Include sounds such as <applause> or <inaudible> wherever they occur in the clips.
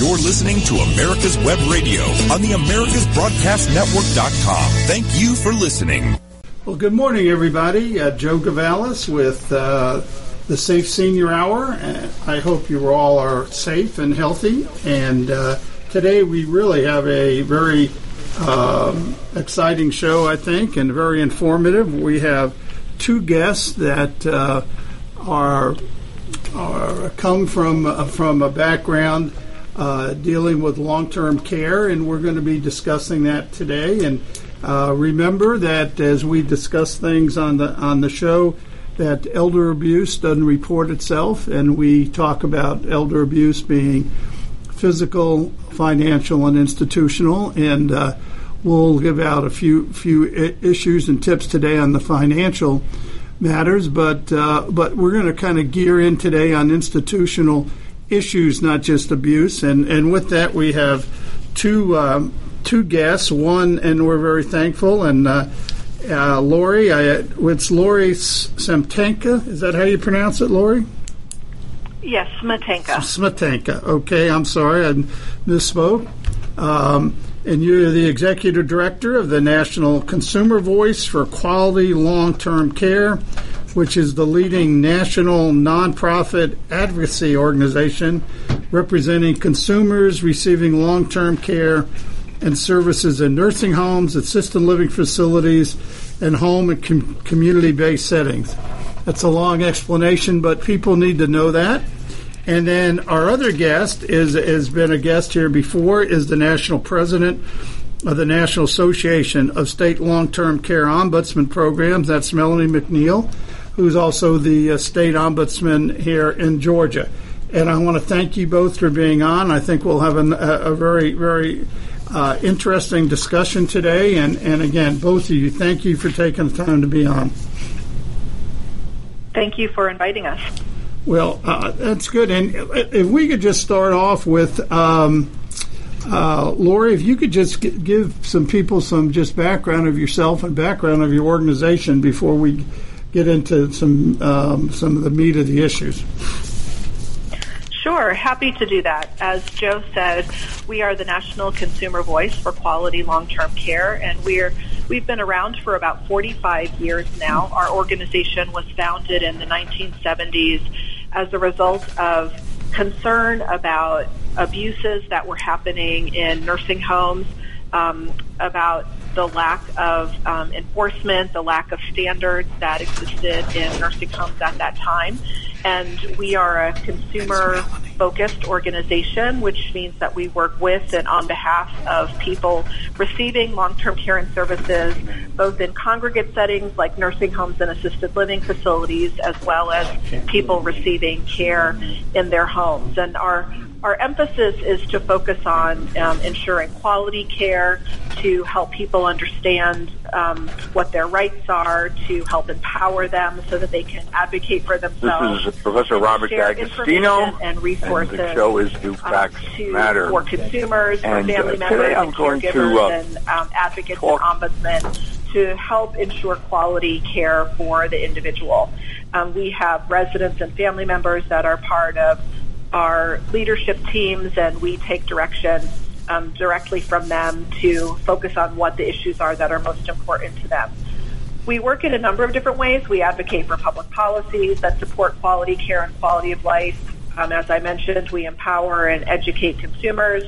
You're listening to America's Web Radio on the AmericasBroadcastNetwork.com. Thank you for listening. Well, good morning, everybody. Uh, Joe Gavalis with uh, the Safe Senior Hour. Uh, I hope you all are safe and healthy. And uh, today we really have a very um, exciting show, I think, and very informative. We have two guests that uh, are, are come from uh, from a background uh, dealing with long-term care, and we're going to be discussing that today. And uh, remember that as we discuss things on the on the show, that elder abuse doesn't report itself, and we talk about elder abuse being physical, financial, and institutional, and uh, we'll give out a few few issues and tips today on the financial matters, but uh, but we're going to kind of gear in today on institutional issues, not just abuse. And and with that, we have two um, two guests. One, and we're very thankful. And uh, uh, Lori, I, it's Lori Semtenka. Is that how you pronounce it, Lori? Yes, Smetanka. Smetanka. Okay, I'm sorry, I misspoke. Um, and you're the executive director of the National Consumer Voice for Quality Long Term Care, which is the leading national nonprofit advocacy organization representing consumers receiving long term care and services in nursing homes, assisted living facilities, and home and com- community based settings. That's a long explanation, but people need to know that. And then our other guest is has been a guest here before is the national president of the National Association of State Long-Term Care Ombudsman Programs. That's Melanie McNeil, who's also the uh, state ombudsman here in Georgia. And I want to thank you both for being on. I think we'll have an, a, a very, very uh, interesting discussion today. And, and again, both of you, thank you for taking the time to be on. Thank you for inviting us. Well, uh, that's good. And if we could just start off with um, uh, Lori, if you could just give some people some just background of yourself and background of your organization before we get into some um, some of the meat of the issues. Sure, happy to do that. As Joe said, we are the National Consumer Voice for Quality Long-Term Care, and we're we've been around for about 45 years now. Our organization was founded in the 1970s as a result of concern about abuses that were happening in nursing homes, um, about the lack of um, enforcement, the lack of standards that existed in nursing homes at that time. And we are a consumer focused organization, which means that we work with and on behalf of people receiving long term care and services, both in congregate settings like nursing homes and assisted living facilities, as well as people receiving care in their homes. And our our emphasis is to focus on um, ensuring quality care, to help people understand um, what their rights are, to help empower them so that they can advocate for themselves. This is Professor Robert D'Agostino, and resources. and the show is Do um, Facts to, Matter. for consumers, And, for uh, family today members, and going to, caregivers, uh, and um, advocates talk- and ombudsmen to help ensure quality care for the individual. Um, we have residents and family members that are part of our leadership teams, and we take direction um, directly from them to focus on what the issues are that are most important to them. We work in a number of different ways. We advocate for public policies that support quality care and quality of life. Um, as I mentioned, we empower and educate consumers.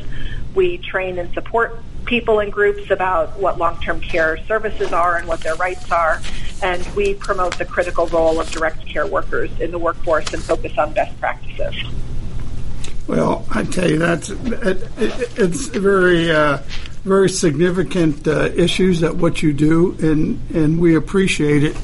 We train and support people and groups about what long-term care services are and what their rights are. And we promote the critical role of direct care workers in the workforce and focus on best practices. Well, I tell you, that's it, it, it's very, uh, very significant uh, issues that what you do, and and we appreciate it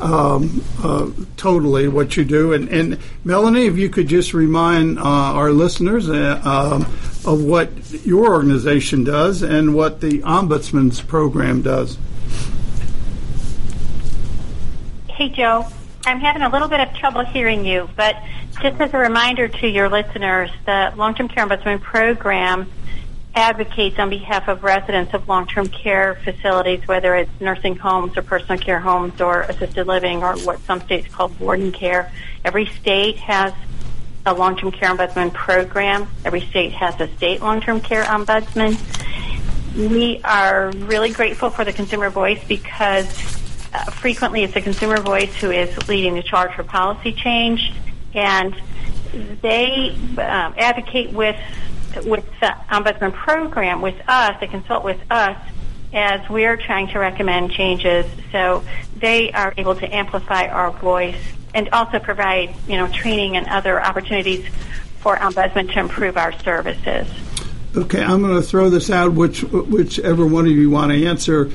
um, uh, totally what you do. And, and Melanie, if you could just remind uh, our listeners uh, um, of what your organization does and what the Ombudsman's program does. Hey, Joe. I'm having a little bit of trouble hearing you, but just as a reminder to your listeners, the Long-Term Care Ombudsman Program advocates on behalf of residents of long-term care facilities, whether it's nursing homes or personal care homes or assisted living or what some states call boarding care. Every state has a long-term care ombudsman program. Every state has a state long-term care ombudsman. We are really grateful for the consumer voice because uh, frequently it's a consumer voice who is leading the charge for policy change, and they um, advocate with with the ombudsman program with us. They consult with us as we're trying to recommend changes. So they are able to amplify our voice and also provide, you know, training and other opportunities for ombudsman to improve our services. Okay, I'm going to throw this out, which whichever one of you want to answer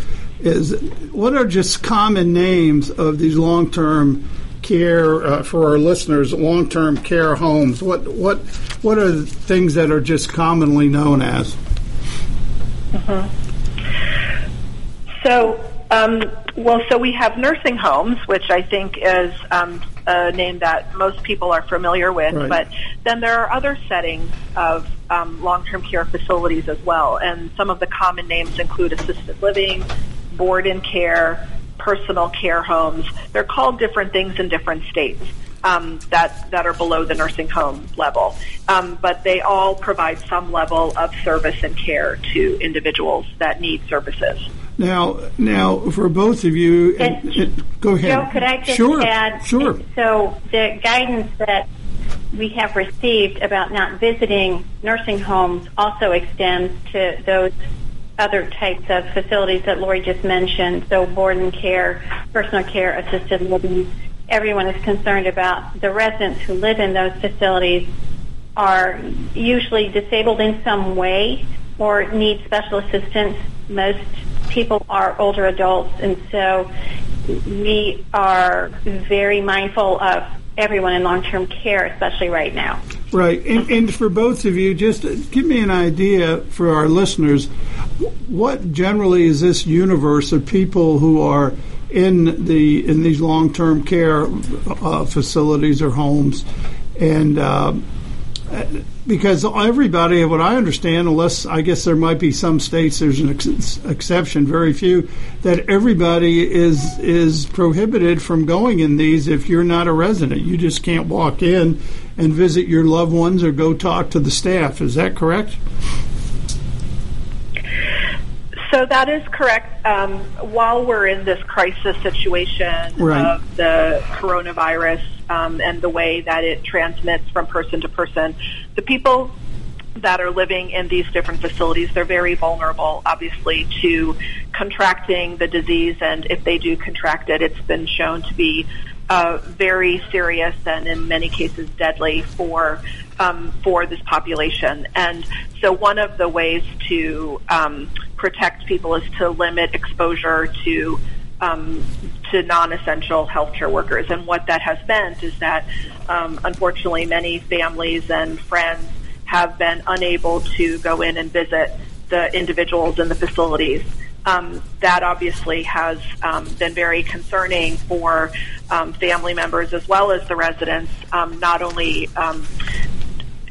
is what are just common names of these long-term care uh, for our listeners? Long-term care homes. What what what are things that are just commonly known as? Mm-hmm. So, um, well, so we have nursing homes, which I think is um, a name that most people are familiar with. Right. But then there are other settings of um, long-term care facilities as well, and some of the common names include assisted living, board and care, personal care homes. They're called different things in different states. Um, that that are below the nursing home level, um, but they all provide some level of service and care to individuals that need services. Now, now for both of you, and, and, go ahead. Joe, could I just sure, add? Sure. So the guidance that we have received about not visiting nursing homes also extends to those other types of facilities that Lori just mentioned. So board and care, personal care, assisted living. Everyone is concerned about the residents who live in those facilities are usually disabled in some way or need special assistance. Most people are older adults, and so we are very mindful of everyone in long-term care, especially right now. Right, and, and, for both of you, just give me an idea for our listeners. What generally is this universe of people who are in the in these long-term care uh, facilities or homes, and uh, because everybody, what I understand, unless I guess there might be some states, there's an ex- exception, very few, that everybody is is prohibited from going in these if you're not a resident. You just can't walk in and visit your loved ones or go talk to the staff. Is that correct? So that is correct. Um, while we're in this crisis situation right. of the coronavirus um, and the way that it transmits from person to person, the people that are living in these different facilities, they're very vulnerable, obviously, to contracting the disease. And if they do contract it, it's been shown to be uh, very serious and in many cases deadly for um, for this population. And so one of the ways to um, protect people is to limit exposure to um, to non-essential healthcare workers. And what that has meant is that, um, unfortunately, many families and friends have been unable to go in and visit the individuals in the facilities. Um, that obviously has um, been very concerning for um, family members as well as the residents, um, not only um,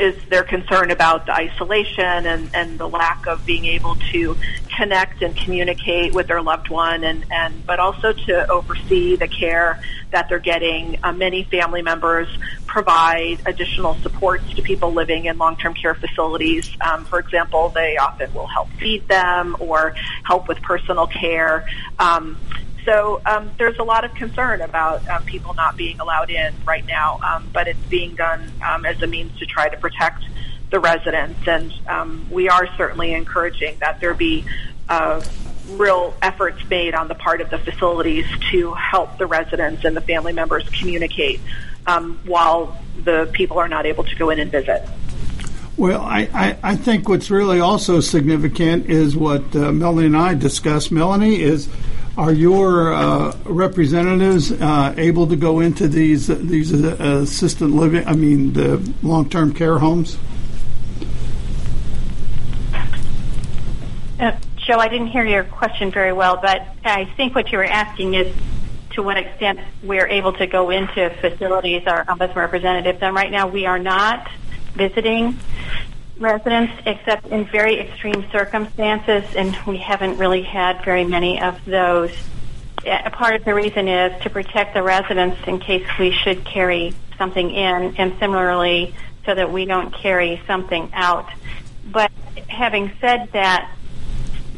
is their concern about the isolation and, and the lack of being able to connect and communicate with their loved one and, and but also to oversee the care that they're getting. Uh, many family members provide additional supports to people living in long-term care facilities. Um, for example, they often will help feed them or help with personal care. Um, so um, there's a lot of concern about um, people not being allowed in right now, um, but it's being done um, as a means to try to protect the residents. And um, we are certainly encouraging that there be uh, real efforts made on the part of the facilities to help the residents and the family members communicate um, while the people are not able to go in and visit. Well, I, I, I think what's really also significant is what uh, Melanie and I discussed. Melanie is are your uh, representatives uh, able to go into these these uh, assisted living? I mean, the long term care homes. Uh, Joe, I didn't hear your question very well, but I think what you were asking is to what extent we're able to go into facilities, our ombudsman representatives, and right now we are not visiting residents except in very extreme circumstances, and we haven't really had very many of those. A part of the reason is to protect the residents in case we should carry something in, and similarly so that we don't carry something out. But having said that,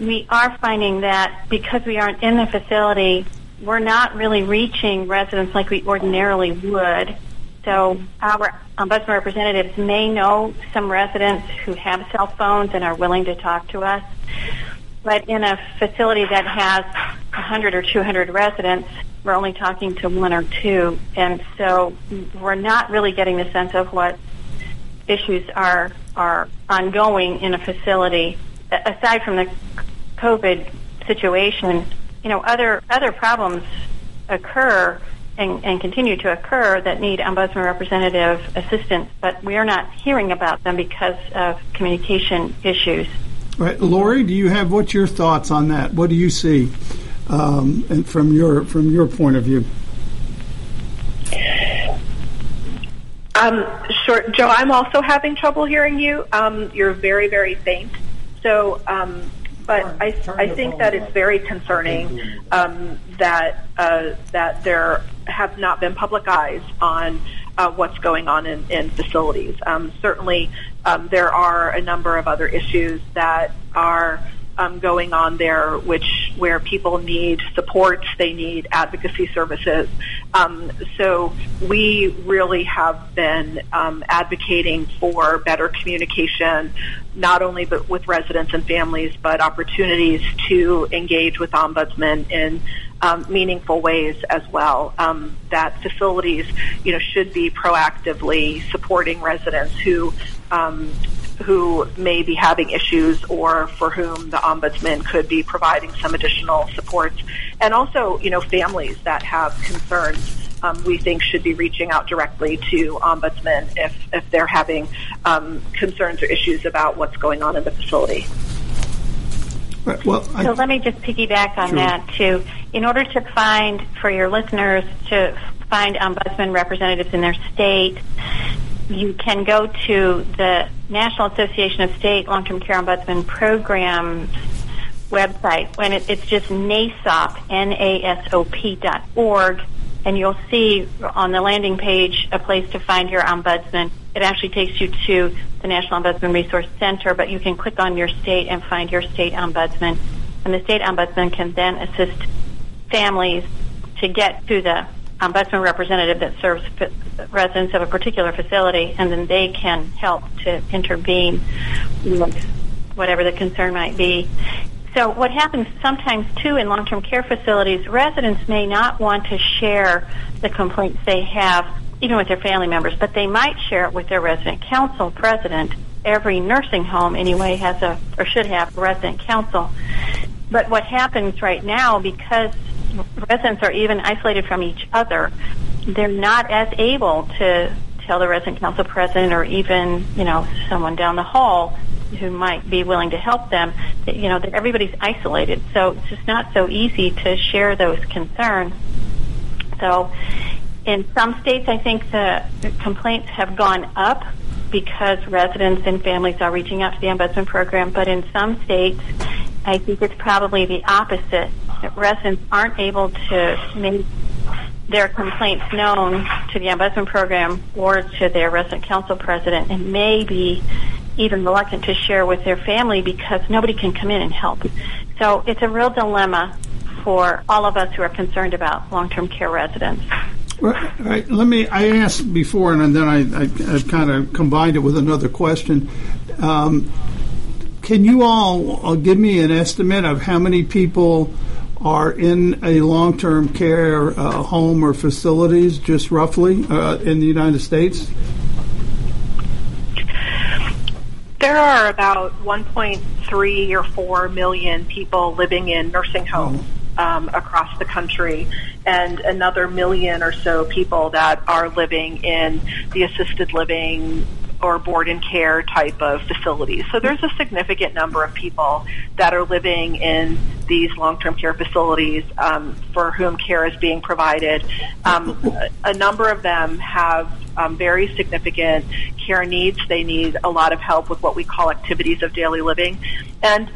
we are finding that because we aren't in the facility, we're not really reaching residents like we ordinarily would. So our um, ombudsman representatives may know some residents who have cell phones and are willing to talk to us. But in a facility that has 100 or 200 residents, we're only talking to one or two. And so we're not really getting the sense of what issues are, are ongoing in a facility. Aside from the COVID situation, you know, other, other problems occur and, and, continue to occur that need ombudsman representative assistance, but we are not hearing about them because of communication issues. Right, Lori, do you have what's your thoughts on that? What do you see, um, and from your from your point of view? Um, sure, Joe. I'm also having trouble hearing you. Um, you're very, very faint. So, um, but I, I think that it's very concerning um, that uh, that there have not been public eyes on uh, what's going on in, in facilities. Um, certainly, um, there are a number of other issues that are um, going on there, which where people need supports, they need advocacy services. Um, so we really have been um, advocating for better communication, not only but with residents and families, but opportunities to engage with ombudsmen in um, meaningful ways as well. Um, that facilities, you know, should be proactively supporting residents who um, who may be having issues or for whom the ombudsman could be providing some additional supports. And also, you know, families that have concerns. Um, we think should be reaching out directly to ombudsman if, if they're having um, concerns or issues about what's going on in the facility. Right, Well, I, so let me just piggyback on sure. that too. In order to find for your listeners to find ombudsman representatives in their state, you can go to the National Association of State Long-Term Care Ombudsman Programs website. When it, it's just NASOP, N-A-S-O-P dot org, and you'll see on the landing page a place to find your ombudsman. It actually takes you to the National Ombudsman Resource Center, but you can click on your state and find your state ombudsman. And the state ombudsman can then assist families to get to the Um, ombudsman representative that serves residents of a particular facility, and then they can help to intervene with whatever the concern might be. So what happens sometimes too in long-term care facilities, residents may not want to share the complaints they have even with their family members, but they might share it with their resident council president. Every nursing home anyway has a or should have a resident council. But what happens right now because residents are even isolated from each other, they're not as able to tell the resident council president or even, you know, someone down the hall who might be willing to help them, that, you know, that everybody's isolated. So it's just not so easy to share those concerns. So in some states, I think the complaints have gone up because residents and families are reaching out to the ombudsman program, but in some states, I think it's probably the opposite. That residents aren't able to make their complaints known to the ombudsman program or to their resident council president and maybe even reluctant to share with their family because nobody can come in and help. So it's a real dilemma for all of us who are concerned about long-term care residents. Right. Let me. I asked before, and then I, I, I kind of combined it with another question. Um, can you all uh, give me an estimate of how many people are in a long-term care uh, home or facilities, just roughly, uh, in the United States? There are about 1.3 or 4 million people living in nursing homes oh. Um, across the country, and another million or so people that are living in the assisted living or board and care type of facilities. So there's a significant number of people that are living in these long-term care facilities um, for whom care is being provided. Um, a number of them have um, very significant care needs. They need a lot of help with what we call activities of daily living. And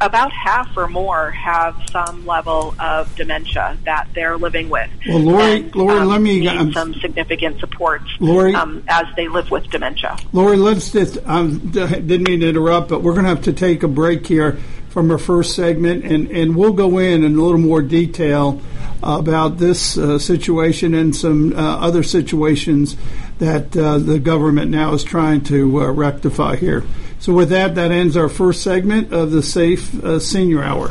about half or more have some level of dementia that they're living with. Well, Lori, and, Lori, um, let me need um, some significant support Lori, um, as they live with dementia. Lori, let's just um, didn't mean to interrupt, but we're going to have to take a break here from our first segment, and, and we'll go in in a little more detail about this uh, situation and some uh, other situations that uh, the government now is trying to uh, rectify here. So, with that, that ends our first segment of the Safe uh, Senior Hour.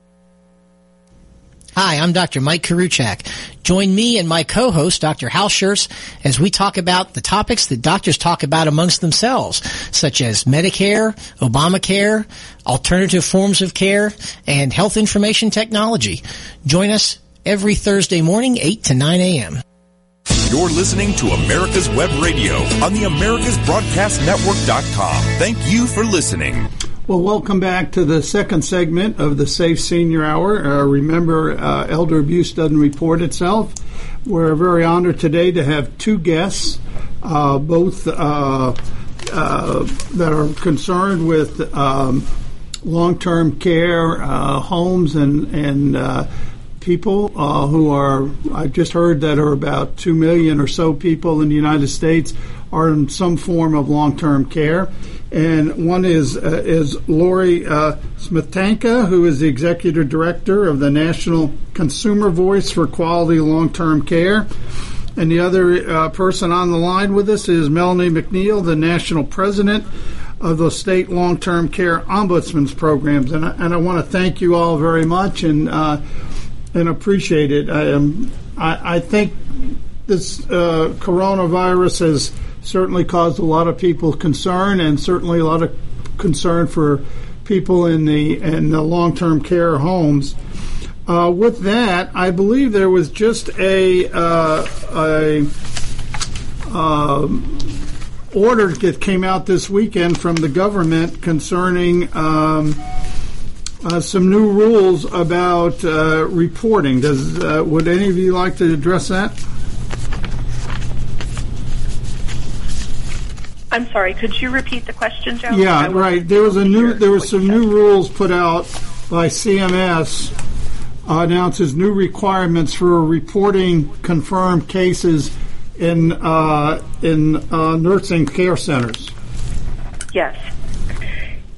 Hi, I'm Dr. Mike Koriwchak. Join me and my co-host, Dr. Hal Scherz, as we talk about the topics that doctors talk about amongst themselves, such as Medicare, Obamacare, alternative forms of care, and health information technology. Join us every Thursday morning, 8 to 9 a.m. You're listening to America's Web Radio on the AmericasBroadcastNetwork.com. Thank you for listening. Well, welcome back to the second segment of the Safe Senior Hour. Uh, remember, uh, elder abuse doesn't report itself. We're very honored today to have two guests, uh, both uh, uh, that are concerned with um, long-term care uh, homes and and people who are. I just heard that are about two million or so people in the United States are in some form of long-term care and one is uh, is Lori uh, Smetanka, who is the executive director of the National Consumer Voice for Quality Long-Term Care. And the other uh, person on the line with us is Melanie McNeil, the national president of the state long-term care ombudsman's programs. And I, and I want to thank you all very much and uh, and appreciate it. I, am, I, I think this uh, coronavirus has certainly caused a lot of people concern, and certainly a lot of concern for people in the in the long term care homes. Uh, with that, I believe there was just a uh, a um, order that came out this weekend from the government concerning. Um, uh, some new rules about uh, reporting. Does uh, would any of you like to address that? I'm sorry. Could you repeat the question, Joe? Yeah, right. There was a new. There was some new rules put out by CMS. Uh, announces new requirements for reporting confirmed cases in uh, in uh, nursing care centers. Yes.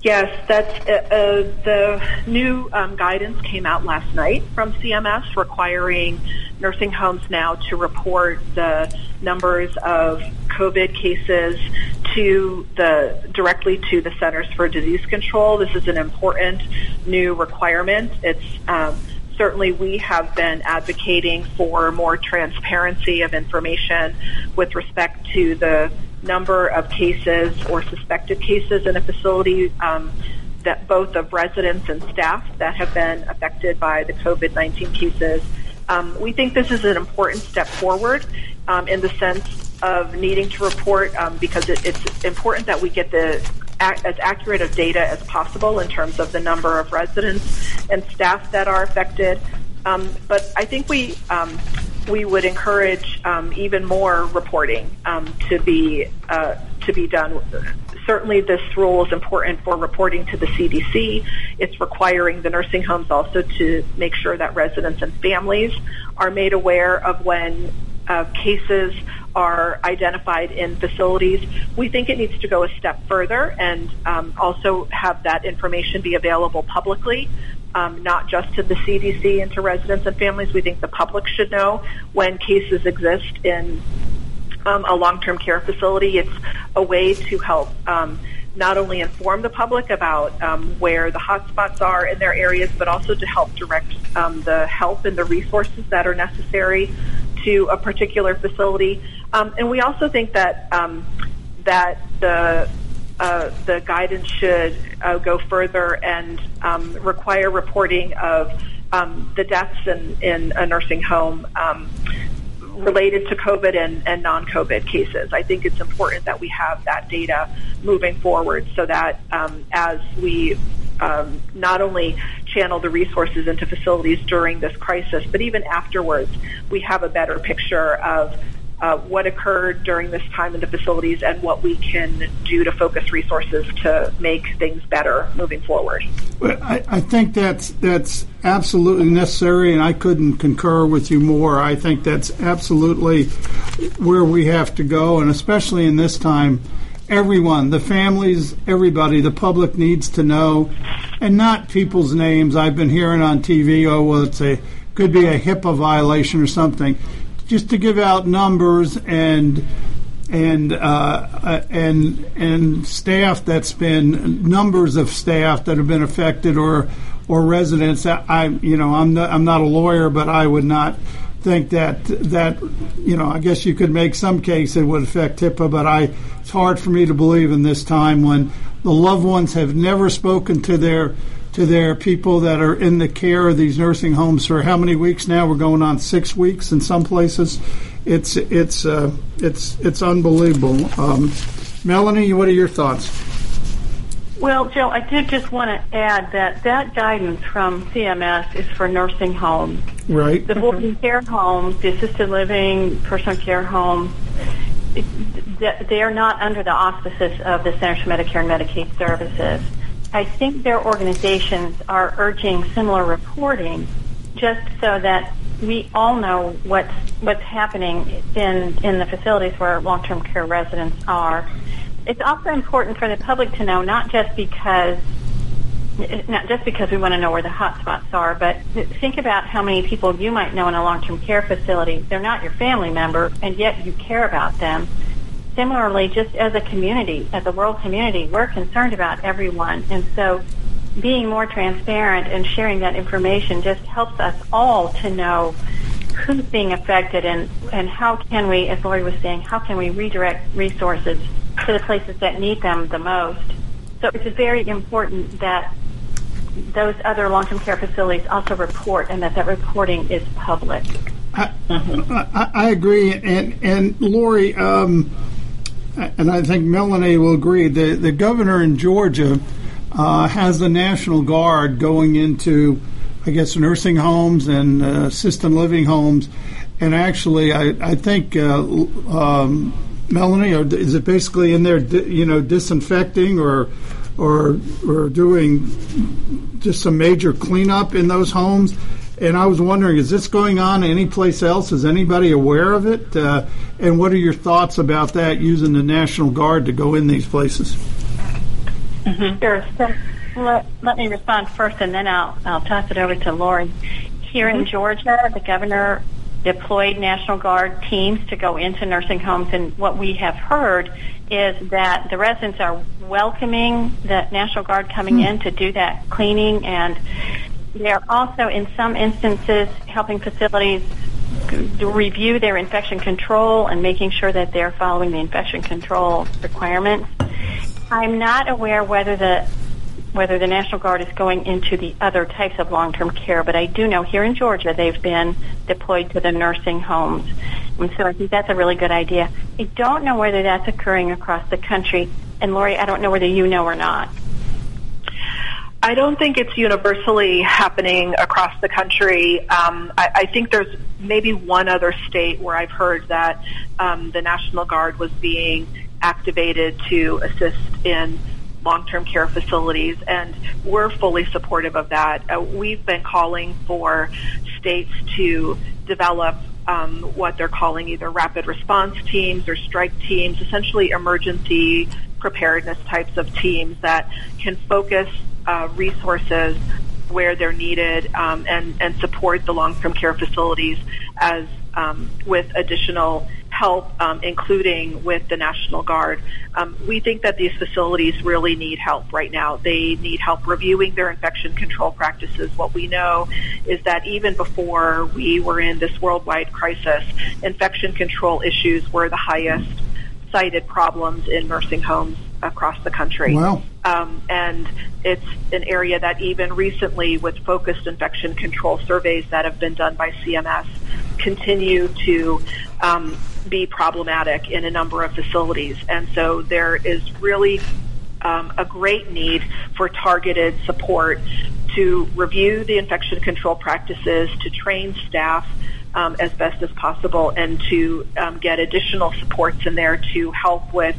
Yes, that's uh, uh, the new um, guidance came out last night from CMS requiring nursing homes now to report the numbers of COVID cases to the directly to the Centers for Disease Control. This is an important new requirement. It's um, certainly we have been advocating for more transparency of information with respect to the number of cases or suspected cases in a facility. Um, that both of residents and staff that have been affected by the COVID-19 cases. Um, we think this is an important step forward um, in the sense of needing to report um, because it, it's important that we get the as accurate of data as possible in terms of the number of residents and staff that are affected. Um, but I think we um, we would encourage um, even more reporting um, to be uh, to be done. Certainly, this rule is important for reporting to the CDC. It's requiring the nursing homes also to make sure that residents and families are made aware of when uh, cases are identified in facilities. We think it needs to go a step further and um, also have that information be available publicly um, not just to the CDC and to residents and families. We think the public should know when cases exist in um, a long-term care facility. It's a way to help um, not only inform the public about um, where the hotspots are in their areas, but also to help direct um, the help and the resources that are necessary to a particular facility. Um, and we also think that um, that the uh, the guidance should uh, go further and um, require reporting of um, the deaths in, in a nursing home um, related to COVID and, and non-COVID cases. I think it's important that we have that data moving forward so that um, as we um, not only channel the resources into facilities during this crisis, but even afterwards, we have a better picture of uh, what occurred during this time in the facilities and what we can do to focus resources to make things better moving forward. I, I think that's that's absolutely necessary, and I couldn't concur with you more. I think that's absolutely where we have to go, and especially in this time everyone, the families, everybody, the public needs to know, and not people's names. I've been hearing on TV, oh, well, it's a could be a HIPAA violation or something just to give out numbers and and uh, and and staff that's been numbers of staff that have been affected or or residents. I you know I'm not, I'm not a lawyer, but I would not think that that you know I guess you could make some case it would affect HIPAA, but I it's hard for me to believe in this time when the loved ones have never spoken to their to their people that are in the care of these nursing homes for how many weeks now? We're going on six weeks in some places. It's it's uh, it's it's unbelievable. Um, Melanie, what are your thoughts? Well, Joe, I did just want to add that that guidance from CMS is for nursing homes. Right. The boarding care homes, the assisted living, personal care homes, they are not under the auspices of the Centers for Medicare and Medicaid Services. I think their organizations are urging similar reporting just so that we all know what's what's happening in in the facilities where long-term care residents are. It's also important for the public to know, not just because not just because we want to know where the hotspots are, but think about how many people you might know in a long-term care facility. They're not your family member, and yet you care about them similarly, just as a community, as a world community, we're concerned about everyone. And so being more transparent and sharing that information just helps us all to know who's being affected and, and how can we, as Lori was saying, how can we redirect resources to the places that need them the most. So it's very important that those other long-term care facilities also report and that that reporting is public. I, I, I agree. And, and Lori, um, and I think Melanie will agree, the, the governor in Georgia uh, has the National Guard going into, I guess, nursing homes and uh, assisted living homes. And actually, I, I think, uh, um, Melanie, is it basically in there, you know, disinfecting or, or, or doing just some major cleanup in those homes? And I was wondering, is this going on anyplace else? Is anybody aware of it? Uh, and what are your thoughts about that using the National Guard to go in these places? Mm-hmm. Sure. So let, let me respond first, and then I'll, I'll toss it over to Lori. Here mm-hmm. in Georgia, the governor deployed National Guard teams to go into nursing homes, and what we have heard is that the residents are welcoming the National Guard coming mm-hmm. in to do that cleaning and they're also, in some instances, helping facilities review their infection control and making sure that they're following the infection control requirements. I'm not aware whether the whether the National Guard is going into the other types of long-term care, but I do know here in Georgia they've been deployed to the nursing homes. And so I think that's a really good idea. I don't know whether that's occurring across the country. And Lori, I don't know whether you know or not. I don't think it's universally happening across the country. Um, I, I think there's maybe one other state where I've heard that um, the National Guard was being activated to assist in long-term care facilities, and we're fully supportive of that. Uh, we've been calling for states to develop um, what they're calling either rapid response teams or strike teams, essentially emergency preparedness types of teams that can focus uh, resources where they're needed um, and, and support the long-term care facilities as um, with additional help, um, including with the National Guard. Um, we think that these facilities really need help right now. They need help reviewing their infection control practices. What we know is that even before we were in this worldwide crisis, infection control issues were the highest cited problems in nursing homes across the country. Wow. Um, and it's an area that even recently, with focused infection control surveys that have been done by CMS, continue to um, be problematic in a number of facilities. And so there is really um, a great need for targeted support to review the infection control practices, to train staff um, as best as possible, and to um, get additional supports in there to help with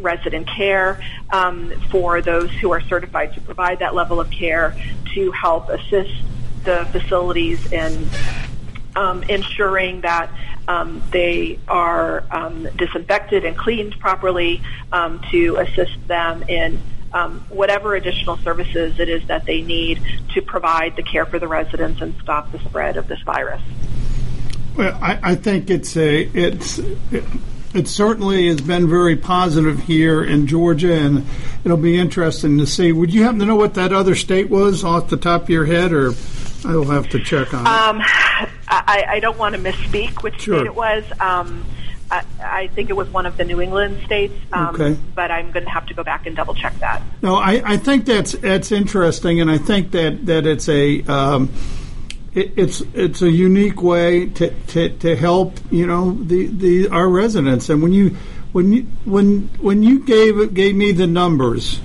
resident care um, for those who are certified to provide that level of care, to help assist the facilities in um, ensuring that um, they are um, disinfected and cleaned properly um, to assist them in um, whatever additional services it is that they need to provide the care for the residents and stop the spread of this virus. Well, I, I think it's a it's. It, it certainly has been very positive here in Georgia, and it'll be interesting to see. Would you happen to know what that other state was off the top of your head, or I will have to check on um, it? I, I, don't want to misspeak which sure. state it was. Um, I, I, think it was one of the New England states, um, okay. but I'm going to have to go back and double check that. No, I, I think that's that's interesting, and I think that that it's a um, it, it's it's a unique way to, to, to help you know the, the our residents. And when you when you when when you gave gave me the numbers,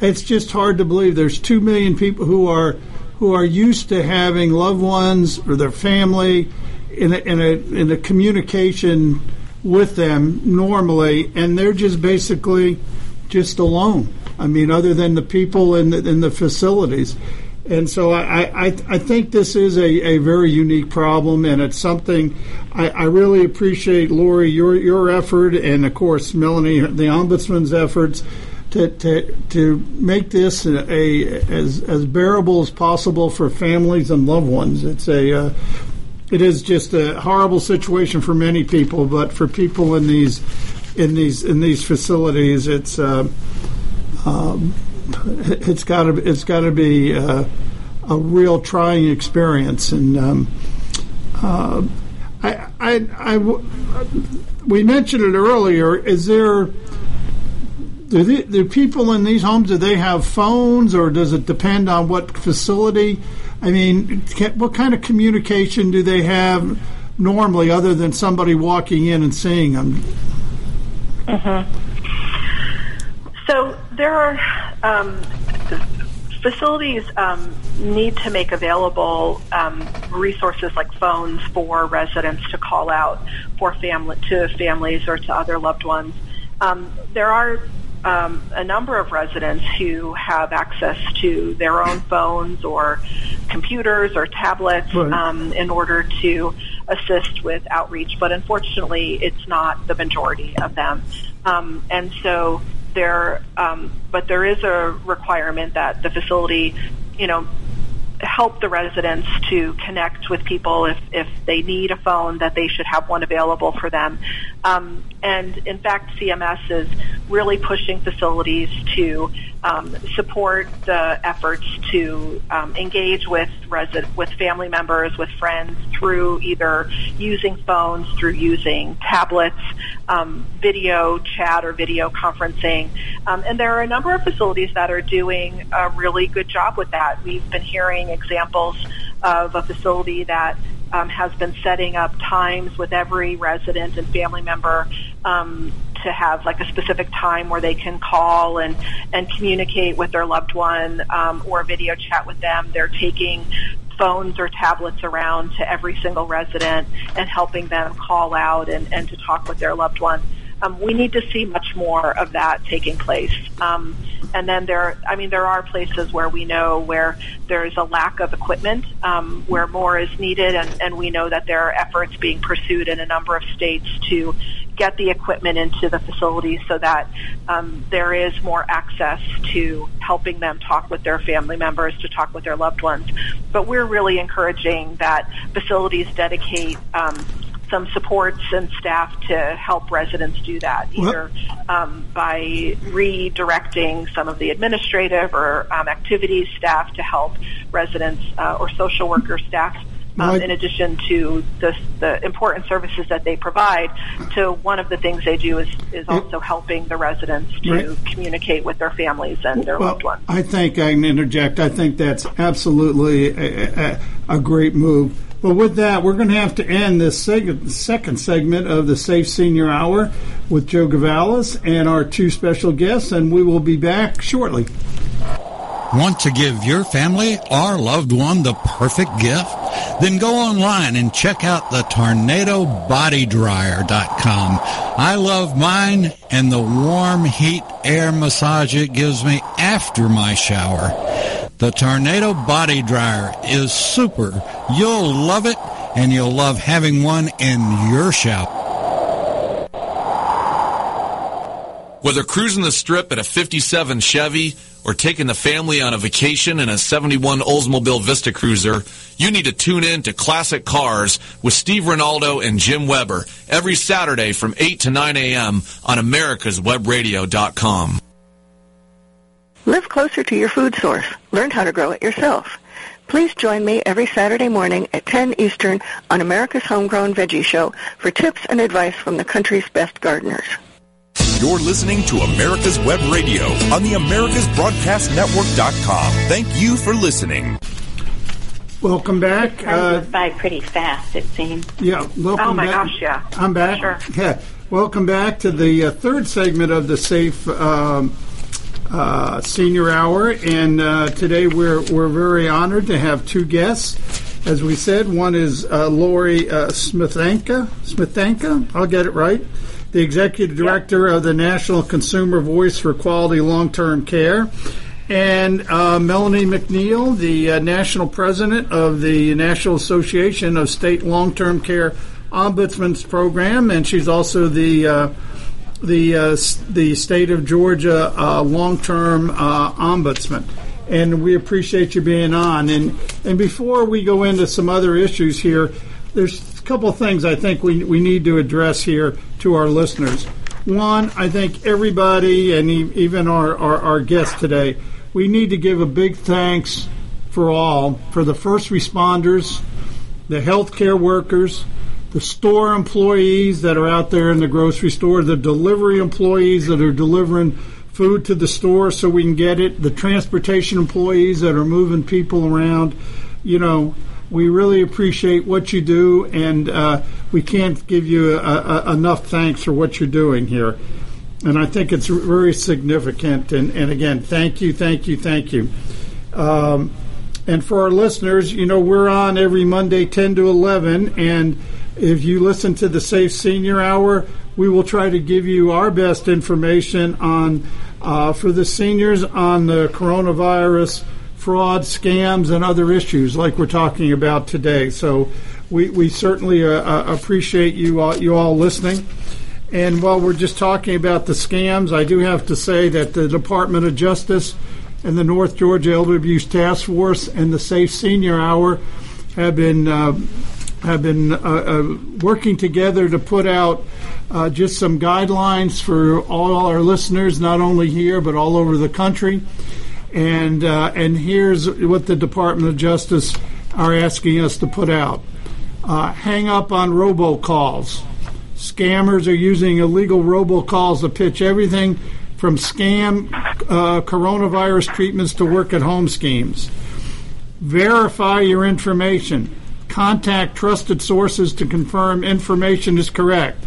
it's just hard to believe there's two million people who are who are used to having loved ones or their family in a, in a in a communication with them normally, and they're just basically just alone. I mean, other than the people in the, in the facilities. And so I, I, I think this is a, a very unique problem, and it's something I, I really appreciate, Lori, your, your effort, and of course, Melanie, the Ombudsman's efforts to, to, to make this a, a as, as bearable as possible for families and loved ones. It's a uh, it is just a horrible situation for many people, but for people in these in these in these facilities, it's uh, um, <laughs> it's got to it's got to be uh, a real trying experience. And um, uh, I, I, I, we mentioned it earlier. Is there do, the, do people in these homes do they have phones, or does it depend on what facility? I mean, what kind of communication do they have normally, other than somebody walking in and seeing them? Mm-hmm. So there are um, facilities um, need to make available um, resources like phones for residents to call out for family to families or to other loved ones. Um, there are um, a number of residents who have access to their own phones or computers or tablets right. um, in order to assist with outreach, but unfortunately, it's not the majority of them. Um, and so there, um, but there is a requirement that the facility, you know, help the residents to connect with people if, if they need a phone that they should have one available for them. Um, and in fact cms is really pushing facilities to um, support the efforts to um, engage with resident, with family members, with friends through either using phones, through using tablets, um, video chat or video conferencing. Um, and there are a number of facilities that are doing a really good job with that. We've been hearing examples of a facility that um, has been setting up times with every resident and family member um, to have like a specific time where they can call and and communicate with their loved one um, or video chat with them. They're taking phones or tablets around to every single resident and helping them call out and, and to talk with their loved one. Um, we need to see much more of that taking place. Um, and then there, I mean, there are places where we know where there's a lack of equipment, um, where more is needed, and, and we know that there are efforts being pursued in a number of states to get the equipment into the facilities so that um, there is more access to helping them talk with their family members, to talk with their loved ones. But we're really encouraging that facilities dedicate um, some supports and staff to help residents do that, either um, by redirecting some of the administrative or um, activities staff to help residents uh, or social worker staff. Um, in addition to the, the important services that they provide, to one of the things they do is, is also helping the residents to right. communicate with their families and their well, loved ones. I think I can interject. I think that's absolutely a, a, a great move well, with that, we're going to have to end this seg- second segment of the Safe Senior Hour with Joe Gavalis and our two special guests, and we will be back shortly. Want to give your family or loved one the perfect gift? Then go online and check out the tornadobodydryer.com. I love mine and the warm heat air massage it gives me after my shower. The Tornado Body Dryer is super. You'll love it, and you'll love having one in your shop. Whether cruising the strip in a 57 Chevy or taking the family on a vacation in a 71 Oldsmobile Vista Cruiser, you need to tune in to Classic Cars with Steve Ronaldo and Jim Weber every Saturday from 8 to 9 a.m. on americaswebradio.com. Live closer to your food source. Learn how to grow it yourself. Please join me every Saturday morning at 10 Eastern on America's Homegrown Veggie Show for tips and advice from the country's best gardeners. You're listening to America's Web Radio on the AmericasBroadcastNetwork.com. Thank you for listening. Welcome back. Uh, by pretty fast, it seems. Yeah, welcome Oh my back. gosh, yeah. I'm back. Sure. Yeah. Welcome back to the uh, third segment of the Safe um, uh, Senior Hour, and uh, today we're we're very honored to have two guests. As we said, one is uh, Lori uh, Smithanka. Smithanka, I'll get it right. The executive director of the National Consumer Voice for Quality Long-Term Care, and uh, Melanie McNeil, the uh, national president of the National Association of State Long-Term Care Ombudsman's Program, and she's also the the uh, the state of Georgia uh, long term uh, ombudsman, and we appreciate you being on. And and before we go into some other issues here, there's a couple of things I think we we need to address here to our listeners. One, I think everybody and even our, our, our guests today, we need to give a big thanks for all for the first responders, the healthcare workers, the store employees that are out there in the grocery store, the delivery employees that are delivering food to the store so we can get it, the transportation employees that are moving people around. You know, we really appreciate what you do, and uh, we can't give you a, a, enough thanks for what you're doing here. And I think it's very significant. And, and again, thank you, thank you, thank you. Um, and for our listeners, you know, we're on every Monday, 10 to 11, and if you listen to the Safe Senior Hour, we will try to give you our best information on uh, for the seniors on the coronavirus fraud, scams, and other issues like we're talking about today. So we, we certainly uh, uh, appreciate you all, you all listening. And while we're just talking about the scams, I do have to say that the Department of Justice and the North Georgia Elder Abuse Task Force and the Safe Senior Hour have been uh, have been uh, uh, working together to put out uh, just some guidelines for all our listeners, not only here but all over the country. And uh, and here's what the Department of Justice are asking us to put out: uh, hang up on robocalls. Scammers are using illegal robocalls to pitch everything from scam uh, coronavirus treatments to work at home schemes. Verify your information Contact trusted sources to confirm information is correct.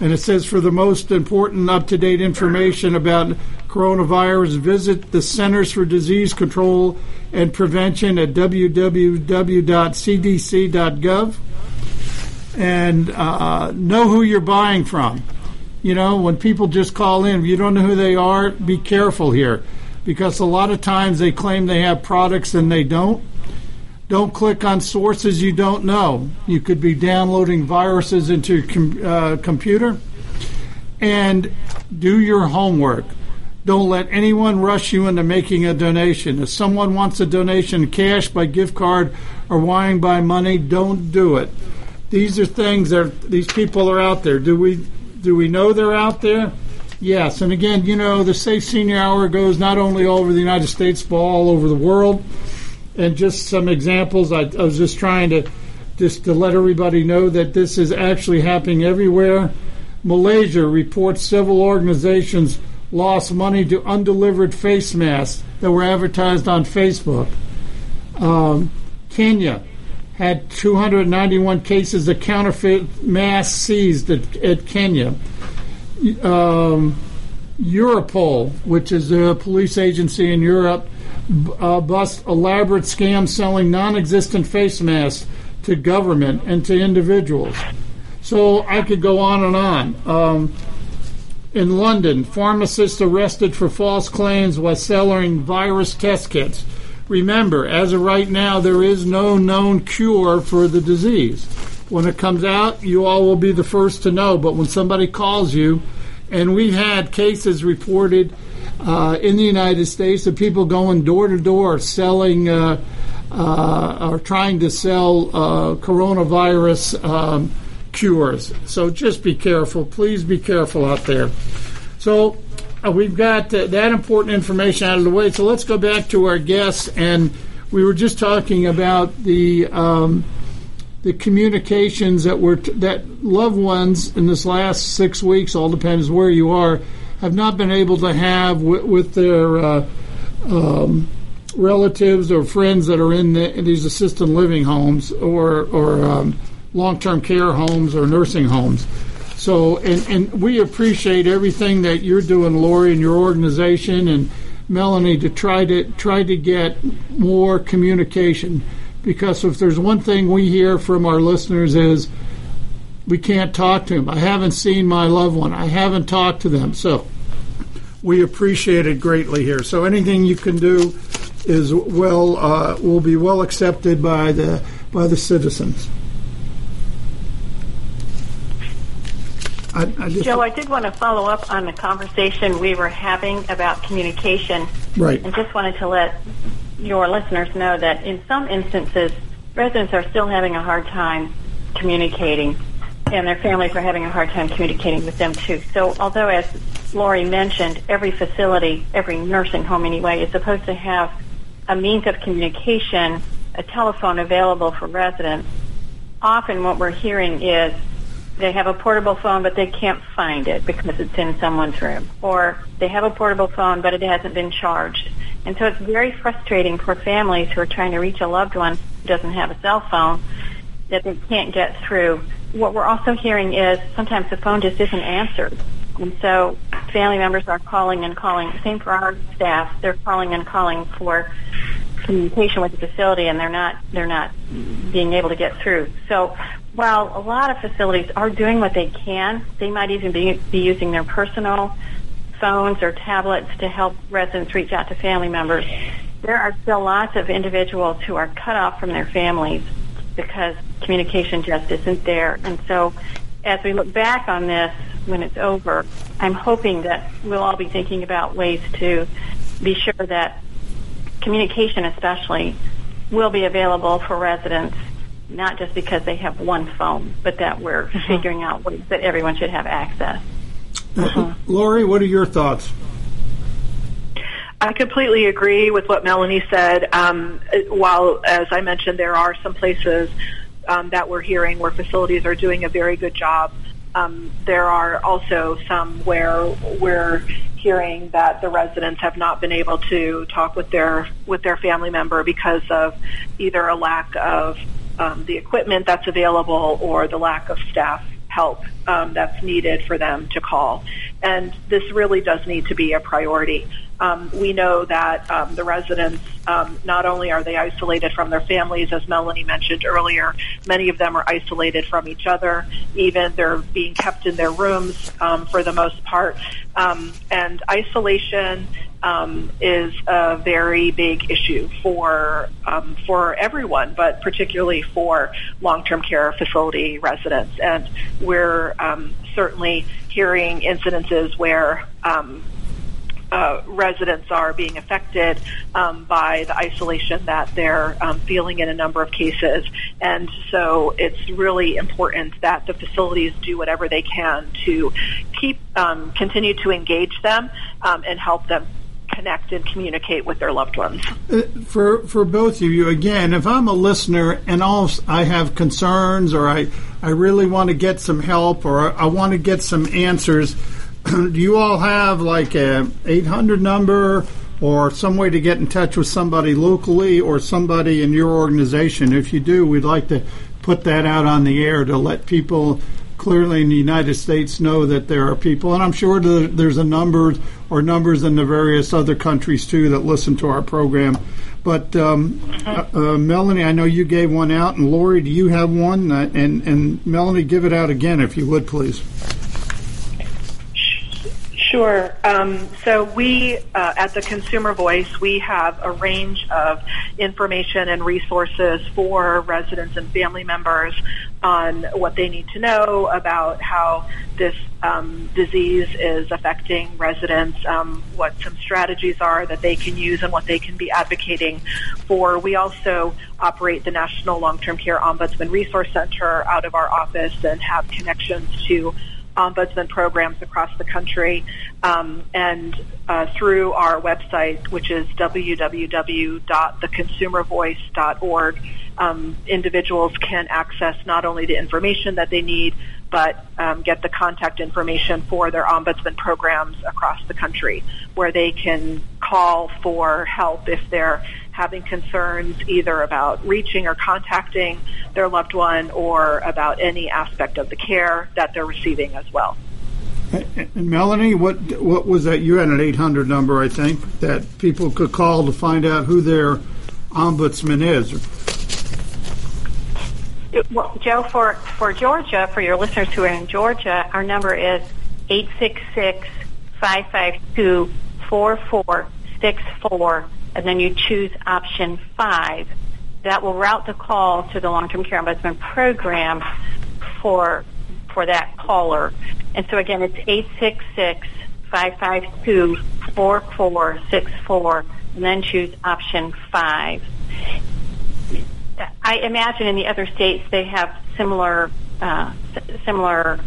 And it says for the most important up to date information about coronavirus, visit the Centers for Disease Control and Prevention at www.cdc.gov and uh, know who you're buying from. You know, when people just call in, if you don't know who they are, be careful here because a lot of times they claim they have products and they don't. Don't click on sources you don't know. You could be downloading viruses into your com- uh, computer. And do your homework. Don't let anyone rush you into making a donation. If someone wants a donation cash by gift card or wiring by money, don't do it. These are things that these people are out there. Do we do we know they're out there? Yes. And again, you know, the Safe Senior Hour goes not only all over the United States but all over the world. And just some examples. I, I was just trying to just to let everybody know that this is actually happening everywhere. Malaysia reports several organizations lost money to undelivered face masks that were advertised on Facebook. Um, Kenya had 291 cases of counterfeit masks seized at, at Kenya. Um, Europol, which is a police agency in Europe, uh, bust elaborate scams selling non-existent face masks to government and to individuals. So I could go on and on. Um, in London, pharmacists arrested for false claims while selling virus test kits. Remember, as of right now, there is no known cure for the disease. When it comes out, you all will be the first to know. But when somebody calls you, and we've had cases reported uh, in the United States of people going door to door selling uh, uh, or trying to sell uh, coronavirus um, cures. So just be careful. Please be careful out there. So uh, we've got uh, that important information out of the way. So let's go back to our guests. And we were just talking about the. Um, the communications that were t- that loved ones in this last six weeks, all depends where you are, have not been able to have w- with their uh, um, relatives or friends that are in, the, in, these assisted living homes or or um, long term care homes or nursing homes. So, and, and we appreciate everything that you're doing, Lori, and your organization and Melanie to try to try to get more communication because if there's one thing we hear from our listeners is we can't talk to them. I haven't seen my loved one. I haven't talked to them. So we appreciate it greatly here. So anything you can do is well uh, will be well accepted by the by the citizens. I, I just, Joe, I did want to follow up on the conversation we were having about communication. Right. And just wanted to let your listeners know that in some instances, residents are still having a hard time communicating, and their families are having a hard time communicating with them too. So, although as Lori mentioned, every facility, every nursing home anyway, is supposed to have a means of communication, a telephone available for residents. Often, what we're hearing is they have a portable phone, but they can't find it because it's in someone's room. Or they have a portable phone, but it hasn't been charged. And so it's very frustrating for families who are trying to reach a loved one who doesn't have a cell phone that they can't get through. What we're also hearing is sometimes the phone just isn't answered. And so family members are calling and calling. Same for our staff. They're calling and calling for communication with the facility and they're not they're not being able to get through. So while a lot of facilities are doing what they can, they might even be, be using their personal phones or tablets to help residents reach out to family members. There are still lots of individuals who are cut off from their families because communication just isn't there. And so as we look back on this when it's over, I'm hoping that we'll all be thinking about ways to be sure that communication especially will be available for residents not just because they have one phone, but that we're uh-huh. figuring out ways that everyone should have access. Uh-huh. Lori, what are your thoughts? I completely agree with what Melanie said. Um, while, as I mentioned, there are some places um, that we're hearing where facilities are doing a very good job. Um, there are also some where we're hearing that the residents have not been able to talk with their with their family member because of either a lack of um, the equipment that's available or the lack of staff help um, that's needed for them to call. And this really does need to be a priority. Um, we know that um, the residents um, not only are they isolated from their families, as Melanie mentioned earlier, many of them are isolated from each other. Even they're being kept in their rooms um, for the most part, um, and isolation um, is a very big issue for um, for everyone, but particularly for long-term care facility residents. And we're um, certainly hearing incidences where um, uh, residents are being affected um, by the isolation that they're um, feeling in a number of cases. And so it's really important that the facilities do whatever they can to keep, um, continue to engage them um, and help them connect and communicate with their loved ones. Uh, for for both of you, again, if I'm a listener and all I have concerns or I I really want to get some help or I want to get some answers <clears throat> do you all have like a 800 number or some way to get in touch with somebody locally or somebody in your organization? If you do, we'd like to put that out on the air to let people clearly in the United States know that there are people, and I'm sure there's a number or numbers in the various other countries too that listen to our program. But um, uh, uh, Melanie, I know you gave one out, and Lori, do you have one? Uh, and and Melanie, give it out again if you would, please. Sure. Um, so we uh, at the Consumer Voice we have a range of information and resources for residents and family members on what they need to know about how this um, disease is affecting residents, um, what some strategies are that they can use, and what they can be advocating for. We also operate the National Long-Term Care Ombudsman Resource Center out of our office and have connections to ombudsman programs across the country. Um, and uh, through our website, which is www.theconsumervoice.org, um, individuals can access not only the information that they need, but um, get the contact information for their ombudsman programs across the country, where they can call for help if they're having concerns either about reaching or contacting their loved one or about any aspect of the care that they're receiving as well. And Melanie, what what was that? You had an 800 number, I think, that people could call to find out who their ombudsman is. Well, Joe, for, for Georgia, for your listeners who are in Georgia, our number is 866 552 4464 and then you choose option five. That will route the call to the long-term care ombudsman program for for that caller. And so again, it's eight six six five five two four four six four, and then choose option five. I imagine in the other states they have similar uh, similar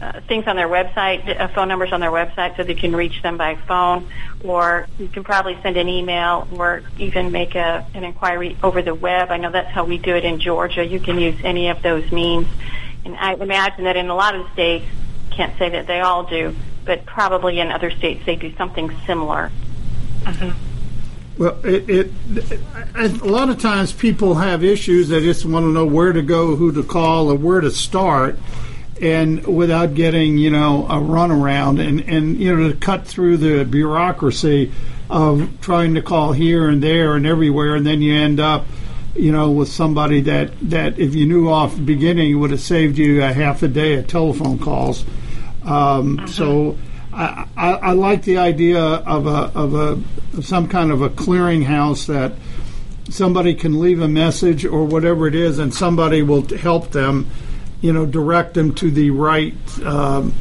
uh, things on their website, uh, phone numbers on their website so they can reach them by phone, or you can probably send an email or even make a, an inquiry over the web. I know that's how we do it in Georgia. You can use any of those means. And I imagine that in a lot of states, can't say that they all do, but probably in other states they do something similar. Mm-hmm. Well, it, it, it, a lot of times people have issues. They just want to know where to go, who to call, or where to start and without getting you know a runaround and and you know to cut through the bureaucracy of trying to call here and there and everywhere and then you end up you know with somebody that that if you knew off the beginning would have saved you a half a day of telephone calls um, uh-huh. so I, I, I, like the idea of a of a of some kind of a clearinghouse that somebody can leave a message or whatever it is and somebody will help them you know, direct them to the right um,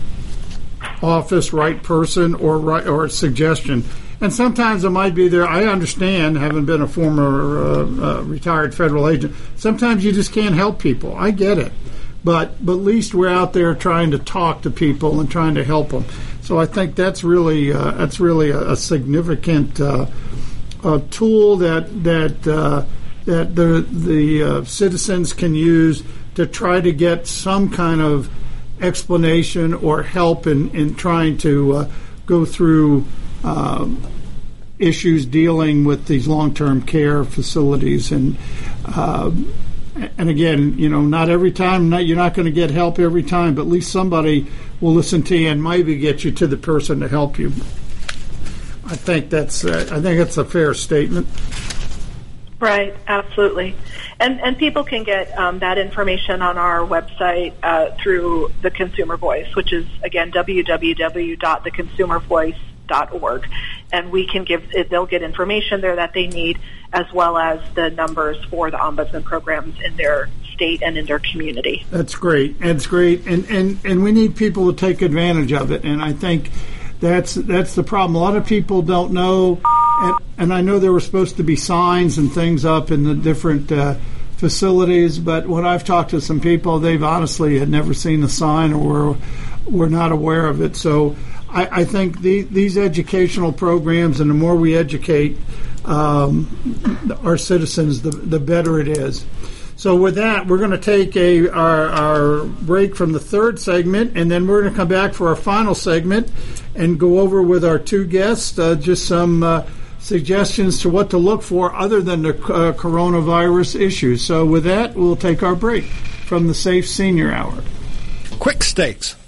office, right person, or right or suggestion. And sometimes it might be there. I understand, having been a former uh, uh, retired federal agent. Sometimes you just can't help people. I get it, but but at least we're out there trying to talk to people and trying to help them. So I think that's really uh, that's really a, a significant uh, a tool that that uh, that the the uh, citizens can use to try to get some kind of explanation or help in, in trying to uh, go through uh, issues dealing with these long term care facilities. And uh, and again, you know, not every time, not, you're not going to get help every time, but at least somebody will listen to you and maybe get you to the person to help you. I think that's uh, I think that's a fair statement. Right, absolutely, and and people can get um, that information on our website uh, through the Consumer Voice, which is again www.theconsumervoice.org, and we can give they'll get information there that they need as well as the numbers for the ombudsman programs in their state and in their community. That's great. That's great, and and and we need people to take advantage of it, and I think that's that's the problem. A lot of people don't know, and, and I know there were supposed to be signs and things up in the different uh, facilities, but when I've talked to some people, they've honestly had never seen the sign or were, were not aware of it. So I, I think the, these educational programs, and the more we educate um, our citizens, the, the better it is. So with that, we're going to take a our, our break from the third segment, and then we're going to come back for our final segment and go over with our two guests uh, just some uh, suggestions to what to look for other than the uh, coronavirus issues. So with that, we'll take our break from the Safe Senior Hour. Quik Stakes.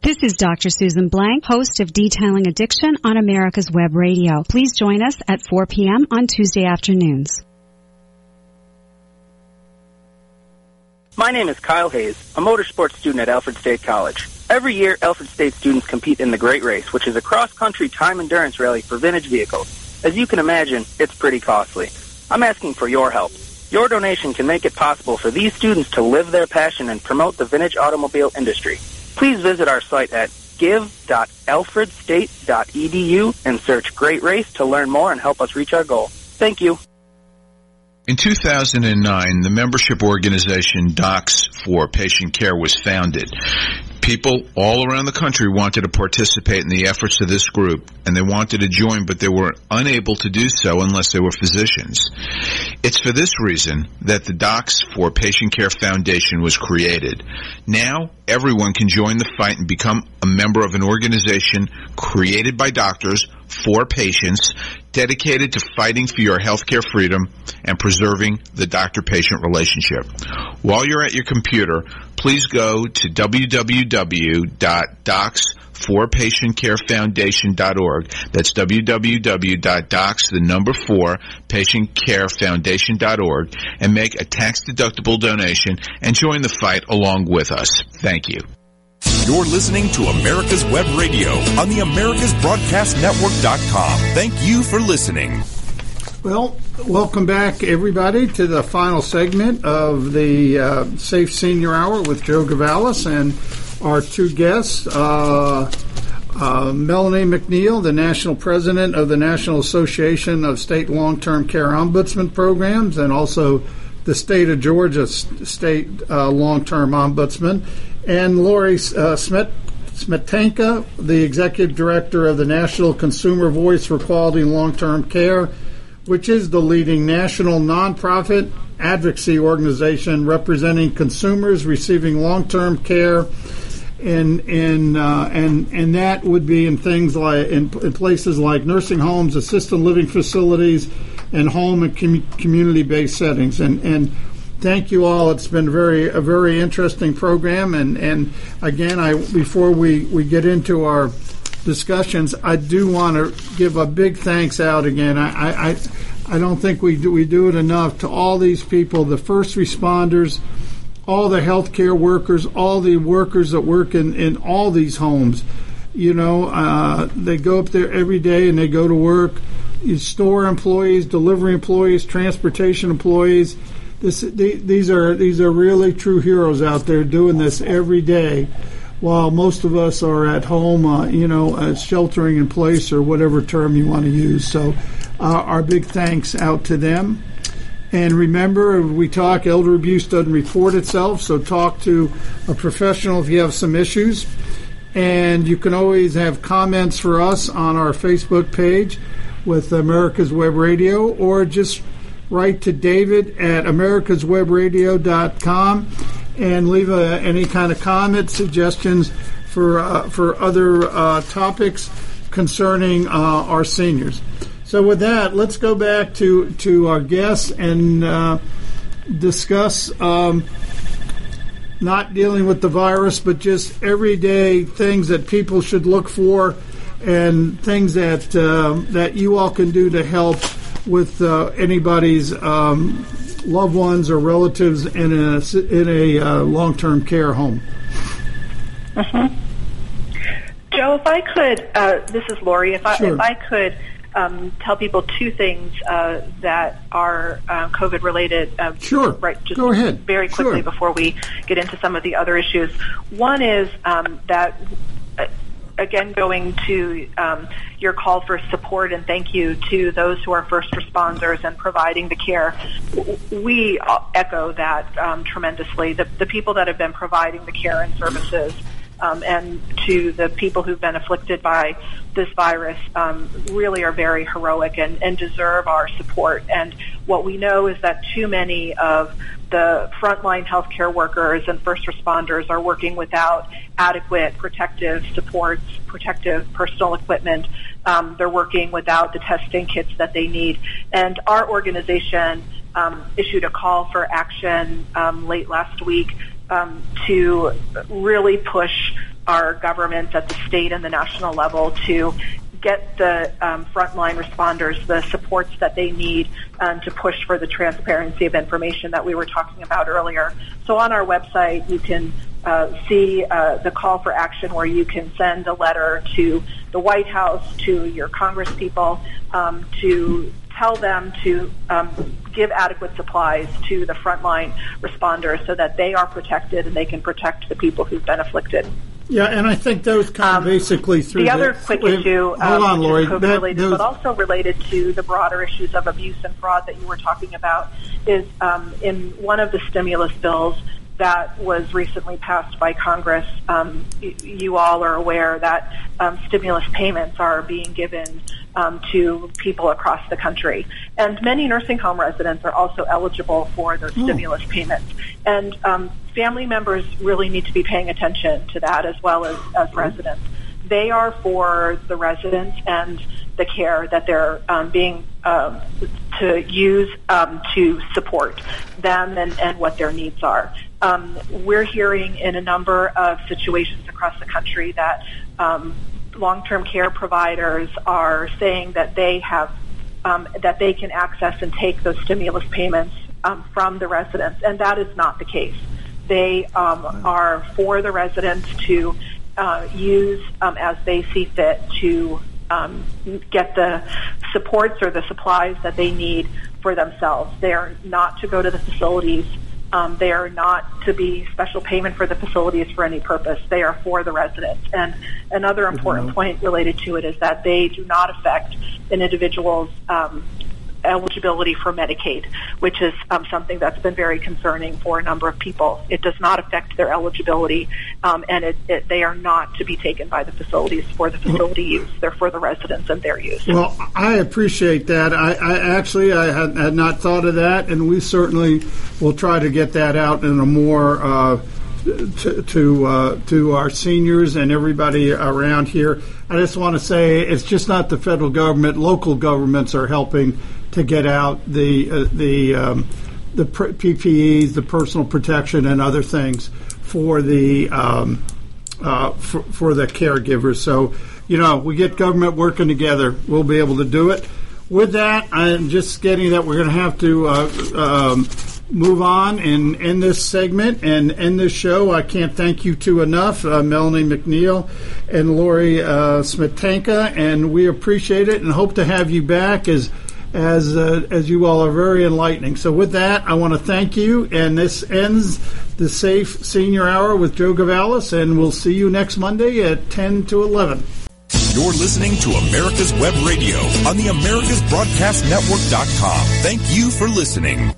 This is Dr. Susan Blank, host of Detailing Addiction on America's Web Radio. Please join us at 4 p.m. on Tuesday afternoons. My name is Kyle Hayes, a motorsports student at Alfred State College. Every year, Alfred State students compete in the Great Race, which is a cross-country time endurance rally for vintage vehicles. As you can imagine, it's pretty costly. I'm asking for your help. Your donation can make it possible for these students to live their passion and promote the vintage automobile industry. Please visit our site at give.alfredstate.edu and search Great Race to learn more and help us reach our goal. Thank you. In 2009, the membership organization Docs for Patient Care was founded. People all around the country wanted to participate in the efforts of this group, and they wanted to join, but they were unable to do so unless they were physicians. It's for this reason that the Docs for Patient Care Foundation was created. Now, everyone can join the fight and become a member of an organization created by doctors for patients dedicated to fighting for your healthcare freedom and preserving the doctor-patient relationship. While you're at your computer, please go to www.docs4patientcarefoundation.org. That's www.docs, the number four, patientcarefoundation.org and make a tax-deductible donation and join the fight along with us. Thank you. You're listening to America's Web Radio on the AmericasBroadcastNetwork.com. Thank you for listening. Well, welcome back, everybody, to the final segment of the uh, Safe Senior Hour with Joe Gavalis and our two guests, uh, uh, Melanie McNeil, the National President of the National Association of State Long-Term Care Ombudsman Programs, and also the State of Georgia State uh, Long-Term Ombudsman, and Lori uh, Smet- Smetanka, the Executive Director of the National Consumer Voice for Quality Long-Term Care, which is the leading national nonprofit advocacy organization representing consumers receiving long-term care in in uh, and and that would be in things like in, in, places like nursing homes, assisted living facilities, and home and com- community-based settings. And and thank you all. It's been very a very interesting program. And and again, I before we we get into our discussions, I do want to give a big thanks out again. I I, I don't think we do we do it enough to all these people, the first responders, all the healthcare workers, all the workers that work in in all these homes. You know, uh, they go up there every day and they go to work. Store employees, delivery employees, transportation employees. This, these are these are really true heroes out there doing this every day while most of us are at home, uh, you know, uh, sheltering in place or whatever term you want to use. So, uh, our big thanks out to them. And remember, we talk, elder abuse doesn't report itself, so talk to a professional if you have some issues. And you can always have comments for us on our Facebook page with America's Web Radio or just write to David at americaswebradio.com and leave a, any kind of comments, suggestions for, uh, for other uh, topics concerning uh, our seniors. So with that, let's go back to, to our guests and uh, discuss um, not dealing with the virus, but just everyday things that people should look for and things that uh, that you all can do to help with uh, anybody's um, loved ones or relatives in a in a uh, long term care home. Mm-hmm. Joe, if I could, uh, this is Lori. If I Sure. if I could um, tell people two things uh, that are uh, COVID related. Uh, Sure. Right. Just Go ahead. Very quickly Sure. before we get into some of the other issues. One is um, that. Uh, Again, going to um, your call for support and thank you to those who are first responders and providing the care. We echo that um, tremendously. The, the people that have been providing the care and services um, and to the people who've been afflicted by this virus um, really are very heroic and, and deserve our support. And what we know is that too many of the frontline healthcare workers and first responders are working without adequate protective supports, protective personal equipment. Um, they're working without the testing kits that they need. And our organization um, issued a call for action um, late last week um, to really push our governments at the state and the national level to get the um, frontline responders the supports that they need um, to push for the transparency of information that we were talking about earlier. So on our website, you can uh, see uh, the call for action where you can send a letter to the White House, to your Congress people, um, to tell them to um, give adequate supplies to the frontline responders so that they are protected and they can protect the people who've been afflicted. Yeah, and I think those come basically through Um, The other quick wait, issue, Hold um, on, Lori. COVID That- related, those- but also related to the broader issues of abuse and fraud that you were talking about, is um, in one of the stimulus bills that was recently passed by Congress. Um, you all are aware that um, stimulus payments are being given um, to people across the country, and many nursing home residents are also eligible for those Oh. stimulus payments. And um, family members really need to be paying attention to that as well as, as residents. They are for the residents and the care that they're um, being um, to use um, to support them and, and what their needs are. Um, we're hearing in a number of situations across the country that um, long-term care providers are saying that they have um, that they can access and take those stimulus payments um, from the residents, and that is not the case. They um, are for the residents to uh, use um, as they see fit to um, get the supports or the supplies that they need for themselves. They are not to go to the facilities. Um, they are not to be special payment for the facilities for any purpose. They are for the residents. And another important point related to it is that they do not affect an individual's um, eligibility for Medicaid, which is um, something that's been very concerning for a number of people. It does not affect their eligibility, um, and it, it, they are not to be taken by the facilities for the facility use. They're for the residents and their use. Well, I appreciate that. I, I actually I had, had not thought of that, and we certainly will try to get that out in a more uh, to to, uh, to our seniors and everybody around here. I just want to say it's just not the federal government; local governments are helping to get out the uh, the um, the PPEs, the personal protection, and other things for the um, uh, for, for the caregivers. So, you know, we get government working together, we'll be able to do it. With that, I'm just getting that we're going to have to uh, um, move on and end this segment and end this show. I can't thank you two enough, uh, Melanie McNeil and Lori uh, Smetanka, and we appreciate it and hope to have you back as as uh, as you all are very enlightening. So with that, I want to thank you, and this ends the Safe Senior Hour with Joe Gavalis, and we'll see you next Monday at ten to eleven. You're listening to America's Web Radio on the AmericasBroadcastNetwork.com. Thank you for listening.